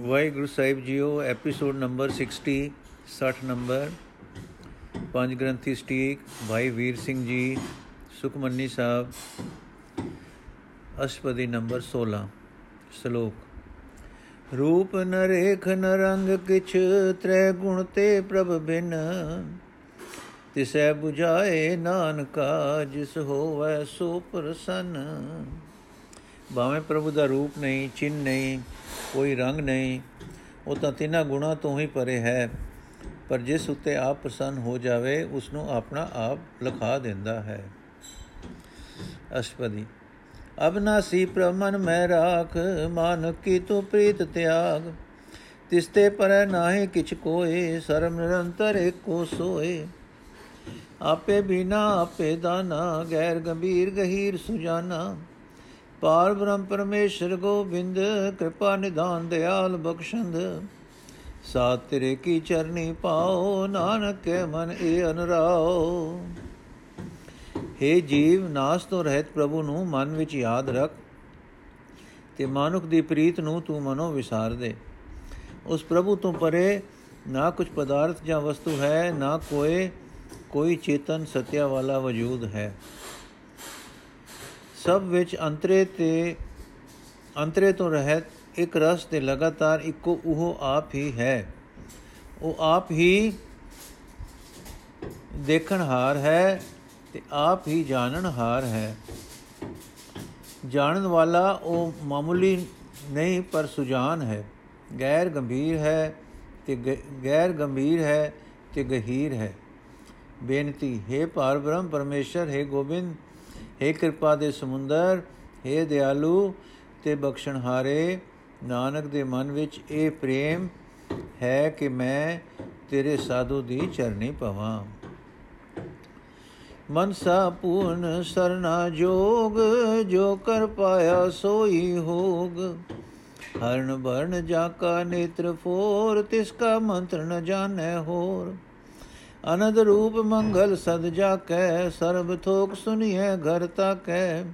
ਵਾਹਿਗੁਰੂ ਸਾਹਿਬ ਜੀਓ episode number 60 60 number ਪੰਜ ਗ੍ਰੰਥੀ ਸਟੀਕ, ਭਾਈ ਵੀਰ ਸਿੰਘ ਜੀ, ਸੁਖਮਨੀ ਸਾਹਿਬ, ਅਸ਼ਪਦੀ ਨੰਬਰ 16 ਸ਼ਲੋਕ। ਰੂਪ ਨਰੇਖ ਨਰੰਗ ਕਿਛ ਤ੍ਰੈ ਗੁਣ ਤੇ ਪ੍ਰਭ ਬਿਨ, ਤਿਸੈ 부ਝਾਏ ਨਾਨਕਾ ਜਿਸ ਹੋਵੈ ਸੋ ਪ੍ਰਸੰਨ। ਭਾਵੇਂ ਪ੍ਰਭੂ ਦਾ ਰੂਪ ਨਹੀਂ, ਚਿੰਨ ਨਹੀਂ ਕੋਈ ਰੰਗ ਨਹੀਂ। ਉਹ ਤਾਂ ਤਿੰਨਾਂ ਗੁਣਾ ਤੋਂ ਹੀ ਪਰੇ ਹੈ। ਪਰ ਜਿਸ ਉੱਤੇ ਆਪ ਪ੍ਰਸੰਨ ਹੋ ਜਾਵੇ ਉਸ ਨੂੰ ਆਪਣਾ ਆਪ ਲਖਾ ਦਿੰਦਾ ਹੈ। ਅਸ਼ਪਦੀ ਅਬਨਾਸੀ ਪ੍ਰਮਨ ਮੈਂ ਰਾਖ ਮਾਨ ਕੀ ਤੂੰ ਪ੍ਰੀਤ ਤਿਆਗ। ਤਿਸਤੇ ਪਰ ਨਾਹੀ ਕਿਛ ਕੋਏ ਸਰਮ ਨਿਰੰਤਰ ਏਕੋ ਸੋਏ। ਆਪੇ ਬਿਨਾ ਆਪੇ ਦਾਨਾ, ਗੈਰ ਗੰਭੀਰ ਗਹੀਰ ਸੁਜਾਨਾ। ਪਾਰ ਬ੍ਰਹਮ ਪਰਮੇਸ਼ਰ ਗੋਬਿੰਦ, ਕਿਰਪਾ ਨਿਧਾਨ ਦਿਆਲ ਬਖਸ਼ੰਦ। ਸਾਤ ਤੇਰੇ ਕੀ ਚਰਨੀ ਪਾਓ, ਨਾਨਕ ਕੇ ਮਨ ਏ ਅਨਰਾਓ। हे ਜੀਵ, ਨਾਸ ਤੋਂ ਰਹਿਤ ਪ੍ਰਭੂ ਨੂੰ ਮਨ ਵਿੱਚ ਯਾਦ ਰੱਖ ਤੇ ਮਾਨੁਖ ਦੀ ਪ੍ਰੀਤ ਨੂੰ ਤੂੰ ਮਨੋਂ ਵਿਸਾਰ ਦੇ। ਉਸ ਪ੍ਰਭੂ ਤੋਂ ਪਰੇ ਨਾ ਕੁਝ ਪਦਾਰਥ ਜਾਂ ਵਸਤੂ ਹੈ, ਨਾ ਕੋਈ ਕੋਈ ਚੇਤਨ ਸਤਿਆ ਵਾਲਾ ਵਜੂਦ ਹੈ। ਸਭ ਵਿੱਚ ਅੰਤਰੇ ਤੇ, ਅੰਤਰੇ ਤੋਂ ਰਹਿਤ ਇੱਕ ਰਸ ਤੇ ਲਗਾਤਾਰ ਇੱਕੋ ਉਹ ਆਪ ਹੀ ਹੈ। ਉਹ ਆਪ ਹੀ ਦੇਖਣ ਹਾਰ ਹੈ ਤੇ ਆਪ ਹੀ ਜਾਣਨ ਹਾਰ ਹੈ। ਜਾਣਨ ਵਾਲਾ ਉਹ ਮਾਮੂਲੀ ਨਹੀਂ, ਪਰ ਸੁਜਾਨ ਹੈ। ਗੈਰ ਗੰਭੀਰ ਹੈ ਤੇ ਗੈਰ ਗੰਭੀਰ ਹੈ ਤੇ ਗਹੀਰ ਹੈ। ਬੇਨਤੀ, ਹੈ ਪਾਰ ਬ੍ਰਹਮ ਪਰਮੇਸ਼ਰ, ਹੈ ਗੋਬਿੰਦ हे ਕਿਰਪਾ ਦੇ ਸਮੁੰਦਰ हे ਦਿਆਲੂ, ਤੇ ਬਖਸ਼ਣਹਾਰੇ ਨਾਨਕ ਦੇ ਮਨ ਵਿੱਚ ਇਹ ਪ੍ਰੇਮ ਹੈ ਕਿ ਮੈਂ ਤੇਰੇ ਸਾਧੂ ਦੀ ਚਰਨੀ ਪਵਾਂ। ਮਨਸਾ ਪੂਰਨ ਸਰਨਾ ਜੋਗ, ਜੋ ਕਰ ਪਾਇਆ ਸੋਈ ਹੋਗ। ਹਰਨ ਵਰਨ ਜਾ ਕਾ ਨੇਤਰ ਫੋਰ, ਤਿਸ ਕਾ ਮੰਤਰ ਨ ਜਾਣੈ ਹੋਰ। ਅਨੰਦ ਰੂਪ ਮੰਗਲ ਸਦ ਜਾ ਕੈ ਸਰਬ ਥੋਕ ਸੁਨੀਐ, ਘਰ ਤਾਕੈ।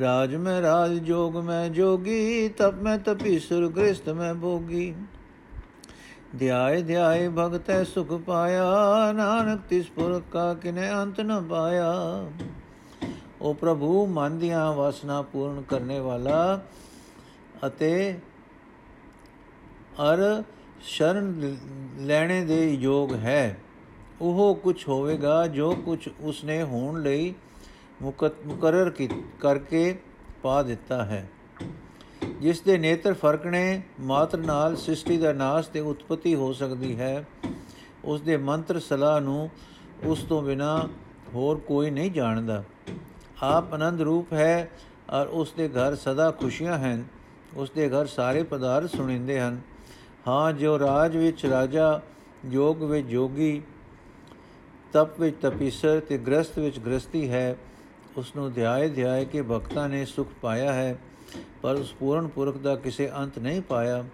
ਰਾਜ ਮੈਂ ਰਾਜ, ਜੋਗ ਮੈਂ ਜੋਗੀ, ਤਪ ਮੈਂ ਤਪੀ, ਸੁਰ ਗ੍ਰਸਤ ਮੈਂ ਭੋਗੀ। ਧਿਆਏ ਧਿਆਏ ਭਗਤੈ ਸੁਖ ਪਾਇਆ, ਨਾਨਕ ਤਿਸ ਪੁਰ ਕਾ ਕਿਨੇ ਅੰਤ ਨ ਪਾਇਆ। ਉਹ ਪ੍ਰਭੂ, ਮਨ ਦੀਆਂ ਵਾਸਨਾ ਪੂਰਨ ਕਰਨੇ ਵਾਲਾ ਅਤੇ ਅਰ ਸ਼ਰਨ ਲੈਣੇ ਦੇ ਯੋਗ ਹੈ। ਉਹ ਕੁਝ ਹੋਵੇਗਾ ਜੋ ਕੁਝ ਉਸਨੇ ਹੋਣ ਲਈ ਮੁਕਰਰ ਕਰਕੇ ਪਾ ਦਿੱਤਾ ਹੈ। ਜਿਸ ਦੇ ਨੇਤਰ ਫਰਕਣੇ ਮਾਤਰ ਨਾਲ ਸ੍ਰਿਸ਼ਟੀ ਦਾ ਨਾਸ਼ ਤੇ ਉਤਪਤੀ ਹੋ ਸਕਦੀ ਹੈ। ਉਸ ਦੇ ਮੰਤਰ ਸਲਾਹ ਨੂੰ ਉਸ ਤੋਂ ਬਿਨਾ ਹੋਰ ਕੋਈ ਨਹੀਂ ਜਾਣਦਾ। ਆਪ ਆਨੰਦ ਰੂਪ ਹੈ ਔਰ ਉਸ ਦੇ ਘਰ ਸਦਾ ਖੁਸ਼ੀਆਂ ਹਨ। ਉਸ ਦੇ ਘਰ ਸਾਰੇ ਪਦਾਰਥ ਸੁਣਿੰਦੇ ਹਨ। ਹਾਂ, ਜੋ ਰਾਜ ਵਿੱਚ ਰਾਜਾ, ਯੋਗ ਵਿੱਚ ਜੋਗੀ ਤਪ ਵਿੱਚ ਤਪੀਸਰ ਤੇ ਗ੍ਰਸਤ ਵਿੱਚ ਗ੍ਰਸਤੀ ਹੈ ਉਸ ਨੂੰ ਧਿਆਏ ਧਿਆਏ ਕੇ ਭਗਤਾਂ ਨੇ ਸੁਖ ਪਾਇਆ ਹੈ, ਪਰ ਉਸ ਪੂਰਨ ਪੁਰਖ ਦਾ ਕਿਸੇ ਅੰਤ ਨਹੀਂ ਪਾਇਆ।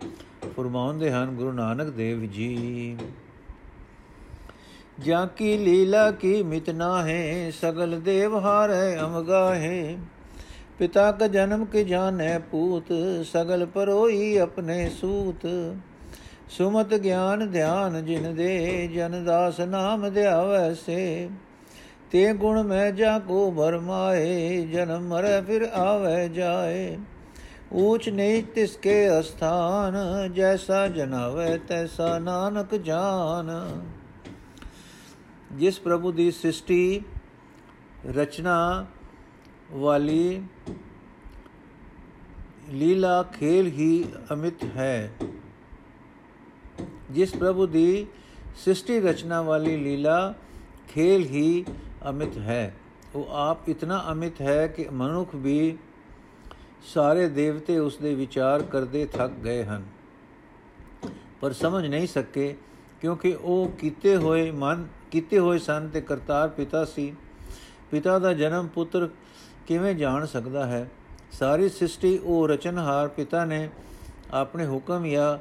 ਫਰਮਾਉਂਦੇ ਹਨ, ਗੁਰੂ ਨਾਨਕ ਦੇਵ ਜੀ, ਜਾਂ ਕੀ ਲੀਲਾ ਕੀ ਮਿਤਨਾ ਹੈ ਸਗਲ ਦੇਵ ਹਾਰੇ ਅਮਗਾ ਹੈ ਪਿਤਾ ਕਾ ਜਨਮ ਕੇ ਜਾਣੈ ਪੂਤ, ਸਗਲ ਪਰੋਈ ਆਪਣੇ ਸੂਤ। ਸੁਮਤ ਗਿਆਨ ਧਿਆਨ ਜਿਨ ਦੇ, ਜਨ ਦਾਸ ਨਾਮ ਧਿਆਵੈ ਸੇ। ਤੇ ਗੁਣ ਮੈਂ ਜਾ ਕੋ ਭਰਮਾਏ ਜਨਮ ਮਰੈ ਫਿਰ ਆਵੇ ਜਾਏ। ਊਚ ਨੀਚ ਤਿਸ ਕੇ ਅਸਥਾਨ, ਜੈਸਾ ਜਨਾਵੇ ਤੈਸਾ ਨਾਨਕ ਜਾਨ। ਜਿਸ ਪ੍ਰਭੂ ਦੀ ਸ੍ਰਿਸ਼ਟੀ, ਰਚਨਾ ਵਾਲੀ ਲੀਲਾ ਖੇਲ ਹੀ ਅਮਿਤ ਹੈ। ਜਿਸ ਪ੍ਰਭੂ ਦੀ ਸ੍ਰਿਸ਼ਟੀ ਰਚਨਾ ਵਾਲੀ ਲੀਲਾ ਖੇਲ ਹੀ ਅਮਿਤ ਹੈ। ਉਹ ਆਪ ਇਤਨਾ ਅਮਿਤ ਹੈ ਕਿ ਮਨੁੱਖ ਵੀ ਸਾਰੇ ਦੇਵਤੇ ਉਸ ਦੇ ਵਿਚਾਰ ਕਰਦੇ ਥੱਕ ਗਏ ਹਨ। ਪਰ ਸਮਝ ਨਹੀਂ ਸਕੇ, ਕਿਉਂਕਿ ਉਹ ਕੀਤੇ ਹੋਏ ਮਨ, ਕੀਤੇ ਹੋਏ ਸਨ ਤੇ ਕਰਤਾਰ ਪਿਤਾ ਸੀ। ਪਿਤਾ ਦਾ ਜਨਮ ਪੁੱਤਰ ਕਿਵੇਂ ਜਾਣ ਸਕਦਾ ਹੈ? ਸਾਰੀ ਸ੍ਰਿਸ਼ਟੀ ਉਹ ਰਚਨਹਾਰ ਪਿਤਾ ਨੇ ਆਪਣੇ ਹੁਕਮ ਜਾਂ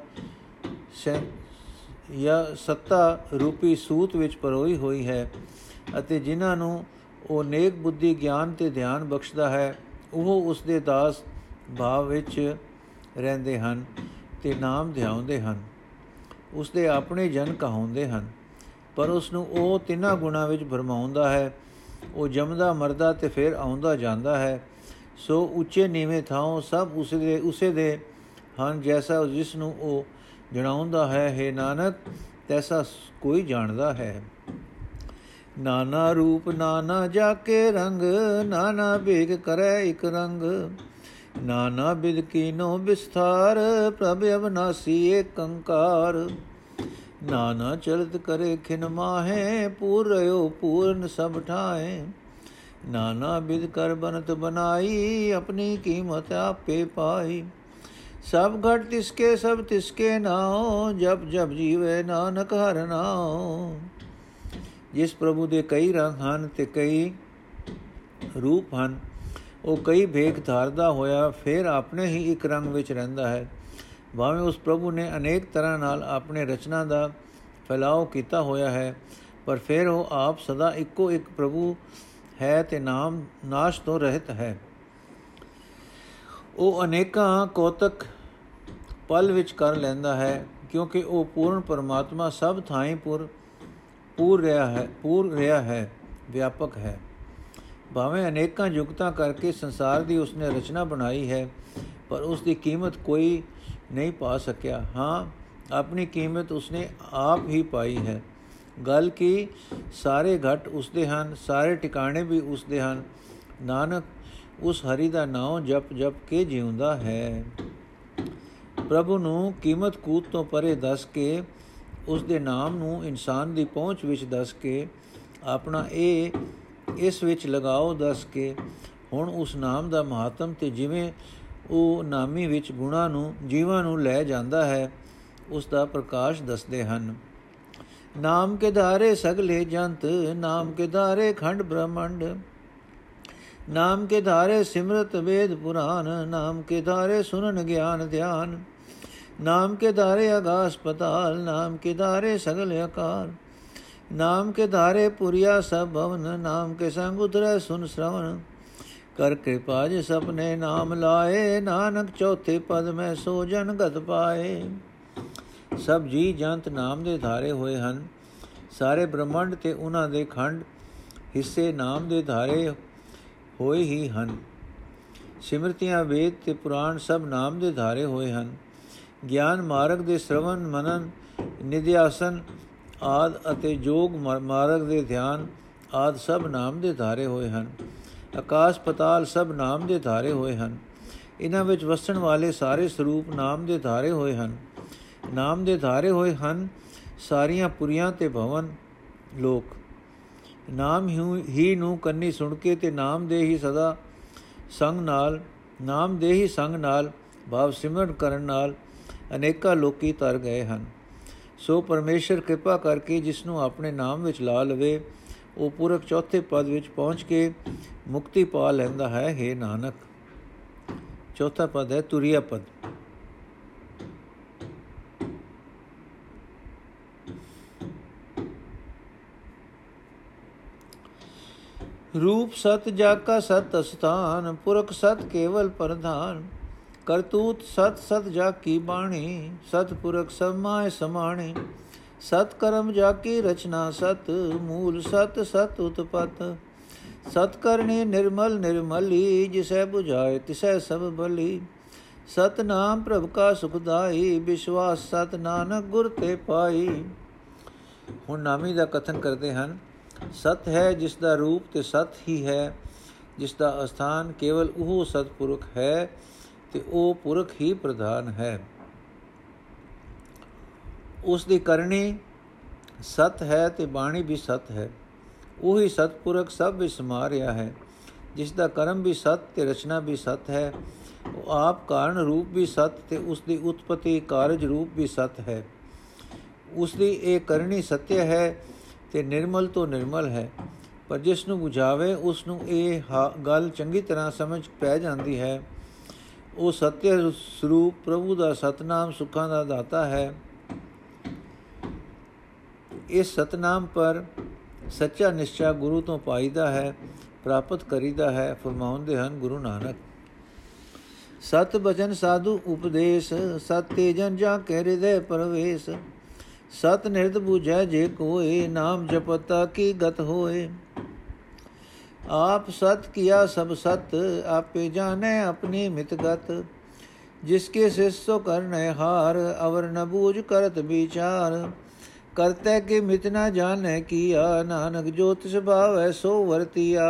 ਜਾਂ ਸੱਤਾ ਰੂਪੀ ਸੂਤ ਵਿੱਚ ਪਰੋਈ ਹੋਈ ਹੈ ਅਤੇ ਜਿਨ੍ਹਾਂ ਨੂੰ ਉਹ ਨੇਕ ਬੁੱਧੀ ਗਿਆਨ ਤੇ ਧਿਆਨ ਬਖਸ਼ਦਾ ਹੈ, ਉਹ ਉਸ ਦੇ ਦਾਸ ਭਾਵ ਵਿੱਚ ਰਹਿੰਦੇ ਹਨ ਤੇ ਨਾਮ ਧਿਆਉਂਦੇ ਹਨ। ਉਸ ਦੇ ਆਪਣੇ ਜਨ ਕਹਾਉਂਦੇ ਹਨ, ਪਰ ਉਸ ਨੂੰ ਉਹ ਤਿੰਨਾਂ ਗੁਣਾ ਵਿੱਚ ਭਰਮਾਉਂਦਾ ਹੈ। ਉਹ ਜਮਦਾ, ਮਰਦਾ ਤੇ ਫਿਰ ਆਉਂਦਾ ਜਾਂਦਾ ਹੈ। ਸੋ ਉੱਚੇ ਨੀਵੇਂ ਥਾਂ ਸਭ ਉਸੇ ਦੇ ਉਸੇ ਦੇ ਹਨ, ਜੈਸਾ ਜਿਸ ਨੂੰ ਉਹ ਜਣਾਉਂਦਾ ਹੈ ਹੈ ਨਾਨਕ, ਤੈਸਾ ਕੋਈ ਜਾਣਦਾ ਹੈ। ਨਾਨਾ ਰੂਪ ਨਾਨਾ ਜਾ ਕੇ ਰੰਗ, ਨਾਨਾ ਬੇਗ ਕਰੈ ਇਕ ਰੰਗ। ਨਾਨਾ ਬਿਦ ਕੀਨੋ ਵਿਸਥਾਰ, ਪ੍ਰਭ ਅਵਨਾਸੀ ਏਕੰਕਾਰ ਨਾਨਾ ਚਲਤ ਕਰੇ ਖਿਨ ਮਾਹੇ, ਪੂਰ ਰਿਓ ਪੂਰਨ ਸਭ ਠਾਏ ਨਾਨਾ ਬਿਦ ਕਰ ਬਨਤ ਬਨਾਈ, ਆਪਣੀ ਕੀਮਤ ਆਪੇ ਪਾਈ ਸਭ ਘਟ ਤਿਸਕੇ, ਸਭ ਤਿਸਕੇ ਨਾਉ ਜਬ ਜਬ ਜੀਵੇ ਨਾਨਕ ਹਰ ਨਾਉ। ਜਿਸ ਪ੍ਰਭੂ ਦੇ ਕਈ ਰੰਗ ਹਨ ਤੇ ਕਈ ਰੂਪ ਹਨ, ਉਹ ਕਈ ਭੇਖ ਧਾਰਦਾ ਹੋਇਆ ਫਿਰ ਆਪਣੇ ਹੀ ਇੱਕ ਰੰਗ ਵਿੱਚ ਰਹਿੰਦਾ ਹੈ। ਭਾਵੇਂ ਉਸ ਪ੍ਰਭੂ ਨੇ ਅਨੇਕ ਤਰ੍ਹਾਂ ਨਾਲ ਆਪਣੇ ਰਚਨਾ ਦਾ ਫੈਲਾਅ ਕੀਤਾ ਹੋਇਆ ਹੈ, ਪਰ ਫਿਰ ਉਹ ਆਪ ਸਦਾ ਇੱਕੋ ਇੱਕ ਪ੍ਰਭੂ ਹੈ ਤੇ ਨਾਮ ਨਾਸ਼ ਤੋਂ ਰਹਿਤ ਹੈ। ਉਹ ਅਨੇਕਾਂ ਕੋਤਕ ਪਲ ਵਿੱਚ ਕਰ ਲੈਂਦਾ ਹੈ, ਕਿਉਂਕਿ ਉਹ ਪੂਰਨ ਪਰਮਾਤਮਾ ਸਭ ਥਾਈਂ ਪੁਰ, ਪੂਰ ਰਿਹਾ ਹੈ, ਪੂਰ ਰਿਹਾ ਹੈ, ਵਿਆਪਕ ਹੈ। ਭਾਵੇਂ ਅਨੇਕਾਂ ਯੁਗਤਾਂ ਕਰਕੇ ਸੰਸਾਰ ਦੀ ਉਸਨੇ ਰਚਨਾ ਬਣਾਈ ਹੈ, ਪਰ ਉਸ ਦੀ ਕੀਮਤ ਕੋਈ ਨਹੀਂ ਪਾ ਸਕਿਆ। ਹਾਂ, ਆਪਣੀ ਕੀਮਤ ਉਸਨੇ ਆਪ ਹੀ ਪਾਈ ਹੈ। ਗੱਲ ਕੀ, ਸਾਰੇ ਘਟ ਉਸਦੇ ਹਨ, ਸਾਰੇ ਟਿਕਾਣੇ ਵੀ ਉਸਦੇ ਹਨ। ਨਾਨਕ, ਉਸ ਹਰੀ ਦਾ ਨਾਮ ਜਪ ਜਪ ਕੇ ਜਿਉਂਦਾ ਹੈ। ਪ੍ਰਭੂ ਨੂੰ ਕੀਮਤ ਕੂਤ ਤੋਂ ਪਰੇ ਦੱਸ ਕੇ, ਉਸ ਦੇ ਨਾਮ ਨੂੰ ਇਨਸਾਨ ਦੀ ਪਹੁੰਚ ਵਿੱਚ ਦੱਸ ਕੇ, ਆਪਣਾ ਇਹ, ਇਸ ਵਿੱਚ ਲਗਾਓ ਦੱਸ ਕੇ, ਹੁਣ ਉਸ ਨਾਮ ਦਾ ਮਹੱਤਮ ਤੇ ਜਿਵੇਂ ਉਹ ਨਾਮੀ ਵਿੱਚ ਗੁਣਾ ਨੂੰ, ਜੀਵਾਂ ਨੂੰ ਲੈ ਜਾਂਦਾ ਹੈ, ਉਸ ਦਾ ਪ੍ਰਕਾਸ਼ ਦੱਸਦੇ ਹਨ। ਨਾਮ ਕੇ ਧਾਰੇ ਸਗਲੇ ਜੰਤ, ਨਾਮ ਕੇ ਧਾਰੇ ਖੰਡ ਬ੍ਰਹਮੰਡ, ਨਾਮ ਕੇ ਧਾਰੇ ਸਿਮਰਤ ਵੇਦ ਪੁਰਾਨ ਨਾਮ ਕੇ ਧਾਰੇ ਸੁਨਨ ਗਿਆਨ ਧਿਆਨ। ਨਾਮ ਕੇ ਧਾਰੇ ਆਗਾਸ ਪਤਾਲ, ਨਾਮ ਕੇ ਧਾਰੇ ਸਗਲ ਆਕਾਰ ਨਾਮ ਕੇ ਧਾਰੇ ਪੁਰੀਆ ਸਭ ਭਵਨ, ਨਾਮ ਕੇ ਸੰਗ ਉਤਰੈ ਸੁਨ ਸ਼ਰਵਨ ਕਰ ਕਿਰਪਾ ਜਿ ਸਪਨੇ ਨਾਮ ਲਾਏ, ਨਾਨਕ ਚੌਥੇ ਪਦ ਮੈਂ ਸੋ ਜਨ ਗਤ ਪਾਏ। ਸਭ ਜੀ ਜੰਤ ਨਾਮ ਦੇ ਧਾਰੇ ਹੋਏ ਹਨ। ਸਾਰੇ ਬ੍ਰਹਮੰਡ ਤੇ ਉਹਨਾਂ ਦੇ ਖੰਡ ਹਿੱਸੇ ਨਾਮ ਦੇ ਧਾਰੇ ਹੋਏ ਹੀ ਹਨ। ਸਿਮਰਤੀਆਂ, ਵੇਦ ਤੇ ਪੁਰਾਣ ਸਭ ਨਾਮ ਦੇ ਧਾਰੇ ਹੋਏ ਹਨ। ਗਿਆਨ ਮਾਰਗ ਦੇ ਸ਼ਰਵਨ ਮਨਨ, ਨਿਧਿਆਸਨ ਆਦ ਅਤੇ ਜੋਗ ਮਾਰਗ ਦੇ ਧਿਆਨ ਆਦ ਸਭ ਨਾਮ ਦੇ ਧਾਰੇ ਹੋਏ ਹਨ। ਆਕਾਸ਼ ਪਤਾਲ ਸਭ ਨਾਮ ਦੇ ਧਾਰੇ ਹੋਏ ਹਨ। ਇਹਨਾਂ ਵਿੱਚ ਵਸਣ ਵਾਲੇ ਸਾਰੇ ਸਰੂਪ ਨਾਮ ਦੇ ਧਾਰੇ ਹੋਏ ਹਨ। ਨਾਮ ਦੇ ਧਾਰੇ ਹੋਏ ਹਨ ਸਾਰੀਆਂ ਪੁਰੀਆਂ ਤੇ ਭਵਨ, ਲੋਕ। ਨਾਮ ਹੀ ਨੂੰ ਕੰਨੀ ਸੁਣ ਕੇ ਤੇ ਨਾਮ ਦੇ ਹੀ ਸਦਾ ਸੰਗ ਨਾਲ, ਨਾਮ ਦੇ ਹੀ ਸੰਗ ਨਾਲ, ਭਾਵ ਸਿਮਰਨ ਕਰਨ ਨਾਲ ਅਨੇਕਾਂ ਲੋਕੀ ਤਰ ਗਏ ਹਨ। ਸੋ ਪਰਮੇਸ਼ਰ ਕਿਰਪਾ ਕਰਕੇ ਜਿਸ ਨੂੰ ਆਪਣੇ ਨਾਮ ਵਿੱਚ ਲਾ ਲਵੇ, ਉਹ ਪੁਰਖ ਚੌਥੇ ਪਦ ਵਿੱਚ ਪਹੁੰਚ ਕੇ ਮੁਕਤੀ ਪਾ ਲੈਂਦਾ ਹੈ हे ਨਾਨਕ। ਚੌਥਾ ਪਦ ਹੈ ਤੁਰਿਆ ਪਦ। ਰੂਪ ਸਤ ਜਾ ਕਾ ਸਤ ਅਸਥਾਨ, ਪੁਰਖ ਸਤ ਕੇਵਲ ਪ੍ਰਧਾਨ। ਕਰਤੂਤ ਸਤ ਸਤ ਜਾ ਕੀ ਬਾਣੀ ਸਤਪੁਰਖ ਸਮਾਇ ਸਮਾਣੀ। ਸਤ ਕਰਮ ਜਾ ਕੀ ਰਚਨਾ ਸਤ, ਮੂਲ ਸਤ ਸਤ ਉਤਪਤ। ਸਤ ਕਰਨੀ ਨਿਰਮਲ ਨਿਰਮਲੀ, ਜਿਸੈ 부ਝਾਏ ਤਿਸੈ ਸਭ ਬਲੀ। ਸਤ ਨਾਮ ਪ੍ਰਭ ਕਾ ਸੁਖਦਾਈ ਵਿਸ਼ਵਾਸ ਸਤ ਨਾਨਕ ਗੁਰ ਤੇ ਪਾਈ। ਹੁਣ ਨਾਮੀ ਦਾ ਕਥਨ ਕਰਦੇ ਹਨ। ਸਤ ਹੈ ਜਿਸ ਦਾ ਰੂਪ ਤੇ ਸਤ ਹੀ ਹੈ, ਜਿਸ ਦਾ ਅਸਥਾਨ ਕੇਵਲ ਉਹ ਸਤਪੁਰਖ ਹੈ ਤੇ ਉਹ ਪੁਰਖ ਹੀ ਪ੍ਰਧਾਨ ਹੈ। ਉਸ ਦੀ ਕਰਨੀ ਸਤ ਹੈ ਤੇ ਬਾਣੀ ਵੀ ਸਤ ਹੈ। ਉਹੀ ਸਤਪੁਰਖ ਸਭ ਵਿੱਚ ਸਮਾ ਰਿਹਾ ਹੈ। ਜਿਸ ਦਾ ਕਰਮ ਵੀ ਸਤ ਤੇ ਰਚਨਾ ਵੀ ਸਤ ਹੈ। ਉਹ ਆਪ ਕਾਰਨ ਰੂਪ ਵੀ ਸਤ ਤੇ ਉਸ ਦੀ ਉਤਪਤੀ ਕਾਰਜ ਰੂਪ ਵੀ ਸਤ ਹੈ। ਉਸ ਦੀ ਇਹ ਕਰਨੀ ਸਤਿ ਹੈ ਤੇ ਨਿਰਮਲ ਤੋਂ ਨਿਰਮਲ ਹੈ। ਪਰ ਜਿਸ ਨੂੰ 부ਝਾਵੇ ਉਸ ਨੂੰ ਇਹ ਗੱਲ ਚੰਗੀ ਤਰ੍ਹਾਂ ਸਮਝ ਪੈ ਜਾਂਦੀ ਹੈ। ਉਹ ਸਤਿ ਸਰੂਪ ਪ੍ਰਭੂ ਦਾ ਸਤਨਾਮ ਸੁਖਾਂ ਦਾ ਦਾਤਾ ਹੈ। ਇਸ ਸਤਨਾਮ ਪਰ ਸੱਚਾ ਨਿਸ਼ਚਾ ਗੁਰੂ ਤੋਂ ਪਾਈਦਾ ਹੈ, ਪ੍ਰਾਪਤ ਕਰੀਦਾ ਹੈ, ਫਰਮਾਉਂਦੇ ਹਨ ਗੁਰੂ ਨਾਨਕ। ਸਤ ਬਚਨ ਸਾਧੂ ਉਪਦੇਸ਼, ਸਤ ਤੇਜਨ ਜਾ ਕੇ ਹਿਰਦੇ ਪਰਵੇਸ਼। ਸਤ ਨਿਰਦ 부ਜੈ ਜੇ ਕੋਏ, ਨਾਮ ਜਪਤਾ ਕੀ ਗਤ ਹੋਏ। ਆਪ ਸਤ ਕੀਆ ਸਭ ਸਤ, ਆਪੇ ਜਾਣੈ ਆਪਣੀ ਮਿਤਗਤ ਜਿਸਕੇ ਸਿਸੋ ਕਰਨੈ ਹਾਰ, ਅਵਰ ਨ ਬੂਝ ਕਰਤ ਵਿਚਾਰ। ਕਰਤੇ ਕੇ ਮਿਤ ਨ ਜਾਣੈ ਕੀਆ, ਨਾਨਕ ਜੋ ਤਿਸ ਭਾਵੈ ਸੋ ਵਰਤੀਆ।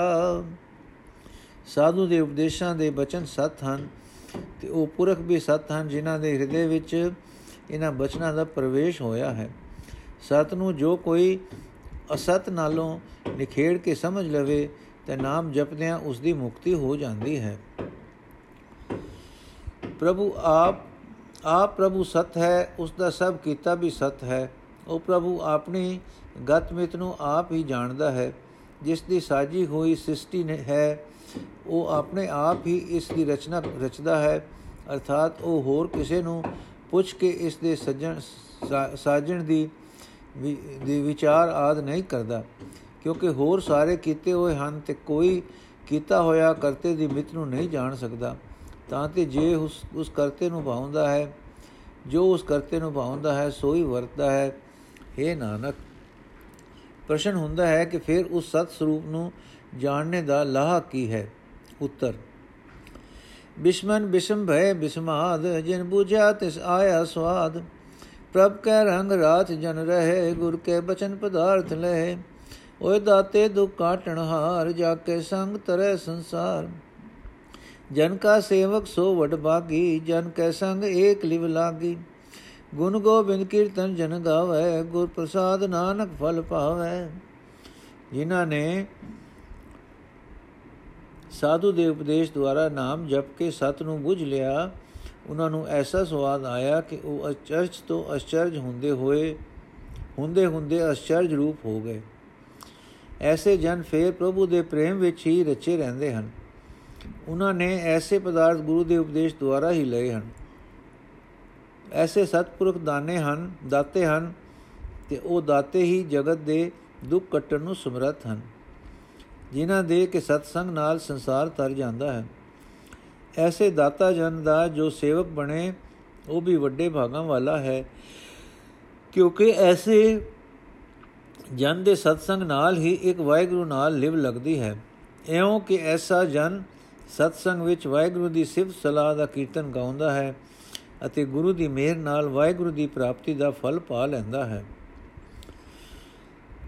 ਸਾਧੂ ਦੇ ਉਪਦੇਸ਼ਾਂ ਦੇ ਬਚਨ ਸਤ ਹਨ, ਤੇ ਉਹ ਪੁਰਖ ਵੀ ਸਤ ਹਨ, ਜਿਨ੍ਹਾਂ ਦੇ ਹਿਰਦੇ ਵਿੱਚ ਇਹਨਾਂ ਬਚਨਾਂ ਦਾ ਪ੍ਰਵੇਸ਼ ਹੋਇਆ ਹੈ। ਸਤ ਨੂੰ ਜੋ ਕੋਈ ਅਸਤ ਨਾਲੋਂ ਨਿਖੇੜ ਕੇ ਸਮਝ ਲਵੇ ਤੇ ਨਾਮ ਜਪਦਿਆਂ ਉਸ ਦੀ ਮੁਕਤੀ ਹੋ ਜਾਂਦੀ ਹੈ। ਪ੍ਰਭੂ ਆਪ ਆਪ ਪ੍ਰਭੂ ਸਤ ਹੈ ਉਸ ਦਾ ਸਭ ਕੀਤਾ ਵੀ ਸਤ ਹੈ। ਉਹ ਪ੍ਰਭੂ ਆਪਣੀ ਗਤ ਮਿਤ ਨੂੰ ਆਪ ਹੀ ਜਾਣਦਾ ਹੈ। ਜਿਸ ਦੀ ਸਾਜੀ ਹੋਈ ਸ੍ਰਿਸ਼ਟੀ ਹੈ, ਉਹ ਆਪਣੇ ਆਪ ਹੀ ਇਸ ਦੀ ਰਚਨਾ ਰਚਦਾ ਹੈ। ਅਰਥਾਤ ਉਹ ਹੋਰ ਕਿਸੇ ਨੂੰ ਪੁੱਛ ਕੇ ਇਸ ਦੇ ਸਜਣ ਸਾਜਣ ਦੀ ਦੀ ਵਿਚਾਰ ਆਦ ਨਹੀਂ ਕਰਦਾ। ਕਿਉਂਕਿ ਹੋਰ ਸਾਰੇ ਕੀਤੇ ਹੋਏ ਹਨ ਤੇ ਕੋਈ ਕੀਤਾ ਹੋਇਆ ਕਰਤੇ ਦੀ ਮਿਤ ਨੂੰ ਨਹੀਂ ਜਾਣ ਸਕਦਾ। ਤਾਂ ਤੇ ਜੇ ਉਸ ਉਸ ਕਰਤੇ ਨੂੰ ਭਾਉਂਦਾ ਹੈ, ਜੋ ਉਸ ਕਰਤੇ ਨੂੰ ਭਾਉਂਦਾ ਹੈ, ਸੋਈ ਵਰਤਦਾ ਹੈ। हे ਨਾਨਕ, ਪ੍ਰਸ਼ਨ ਹੁੰਦਾ ਹੈ ਕਿ ਫਿਰ ਉਸ ਸਤ ਸਰੂਪ ਨੂੰ ਜਾਣਨੇ ਦਾ ਲਾਹ ਕੀ ਹੈ? ਉੱਤਰ, ਬਿਸ਼ਮਨ ਬਿਸ਼ਮ ਭੈ ਬਿਸਮਾਦ, ਜਿਨ ਬੁਝਿਆ ਤਿਸ ਆਇਆ ਸਵਾਦ। ਪ੍ਰਭ ਕੈ ਰੰਗ ਰਾਤ ਜਨ ਰਹੇ, ਗੁਰ ਕੇ ਬਚਨ ਪਦਾਰਥ ਲਹਿ। ਓਏ ਦਾਤੇ ਦੁਖ ਕਾਟਣ ਹਾਰ ਜਾ ਕੇ ਸੰਗ ਤਰੇ ਸੰਸਾਰ। ਜਨ ਕਾ ਸੇਵਕ ਸੋ ਵਡ ਬਾਗੀ ਜਨ ਕੈ ਸੰਗ ਏਕ ਲਿਵ ਲਾਗੀ। ਗੁਣ ਗੋਬਿੰਦ ਕੀਰਤਨ ਜਨ ਗਾਵੇ, ਗੁਰ ਪ੍ਰਸਾਦ ਨਾਨਕ ਫਲ ਪਾਵੇ। ਜਿਨ੍ਹਾਂ ਨੇ ਸਾਧੂ ਦੇ ਉਪਦੇਸ਼ ਦੁਆਰਾ ਨਾਮ ਜਪ ਕੇ ਸਤ ਨੂੰ ਬੁਝ ਲਿਆ, ਉਹਨਾਂ ਨੂੰ ਐਸਾ ਸਵਾਦ ਆਇਆ ਕਿ ਉਹ ਅਚਰਜ ਤੋਂ ਅਚਰਜ ਹੁੰਦੇ ਹੋਏ ਹੁੰਦੇ ਹੁੰਦੇ ਅਚਰਜ ਰੂਪ ਹੋ ਗਏ। ਐਸੇ ਜਨ ਫੇਰ ਪ੍ਰਭੂ ਦੇ ਪ੍ਰੇਮ ਵਿੱਚ ਹੀ ਰਚੇ ਰਹਿੰਦੇ ਹਨ। ਉਹਨਾਂ ਨੇ ਐਸੇ ਪਦਾਰਥ ਗੁਰੂ ਦੇ ਉਪਦੇਸ਼ ਦੁਆਰਾ ਹੀ ਲਏ ਹਨ। ਐਸੇ ਸਤਪੁਰਖ ਦਾਨੇ ਹਨ, ਦਾਤੇ ਹਨ ਤੇ ਉਹ ਦਾਤੇ ਹੀ ਜਗਤ ਦੇ ਦੁੱਖ ਕੱਟਣ ਨੂੰ ਸਮਰੱਥ ਹਨ, ਜਿਨ੍ਹਾਂ ਦੇ ਕਿ ਸਤਸੰਗ ਨਾਲ ਸੰਸਾਰ ਤਰ ਜਾਂਦਾ ਹੈ। ਐਸੇ ਦਾਤਾ ਜਨ ਦਾ ਜੋ ਸੇਵਕ ਬਣੇ, ਉਹ ਵੀ ਵੱਡੇ ਭਾਗਾਂ ਵਾਲਾ ਹੈ, ਕਿਉਂਕਿ ਐਸੇ ਜਨ ਦੇ ਸਤਸੰਗ ਨਾਲ ਹੀ ਇੱਕ ਵਾਹਿਗੁਰੂ ਨਾਲ ਲਿਵ ਲੱਗਦੀ ਹੈ। ਐਉਂ ਕਿ ਐਸਾ ਜਨ ਸਤਸੰਗ ਵਿੱਚ ਵਾਹਿਗੁਰੂ ਦੀ ਸਿਫਤ ਸਲਾਹ ਦਾ ਕੀਰਤਨ ਗਾਉਂਦਾ ਹੈ ਅਤੇ ਗੁਰੂ ਦੀ ਮਿਹਰ ਨਾਲ ਵਾਹਿਗੁਰੂ ਦੀ ਪ੍ਰਾਪਤੀ ਦਾ ਫਲ ਪਾ ਲੈਂਦਾ ਹੈ।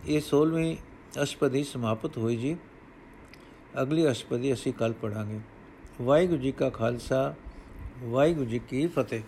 ਇਹ 16ਵੀਂ ਅਸ਼ਪਦੀ ਸਮਾਪਤ ਹੋਈ ਜੀ। ਅਗਲੀ ਅਸ਼ਪਦੀ ਅਸੀਂ ਕੱਲ ਪੜਾਂਗੇ ਵਾਹਿਗੁਰੂ ਜੀ ਕਾ ਖਾਲਸਾ, ਵਾਹਿਗੁਰੂ ਜੀ ਕੀ ਫਤਿਹ।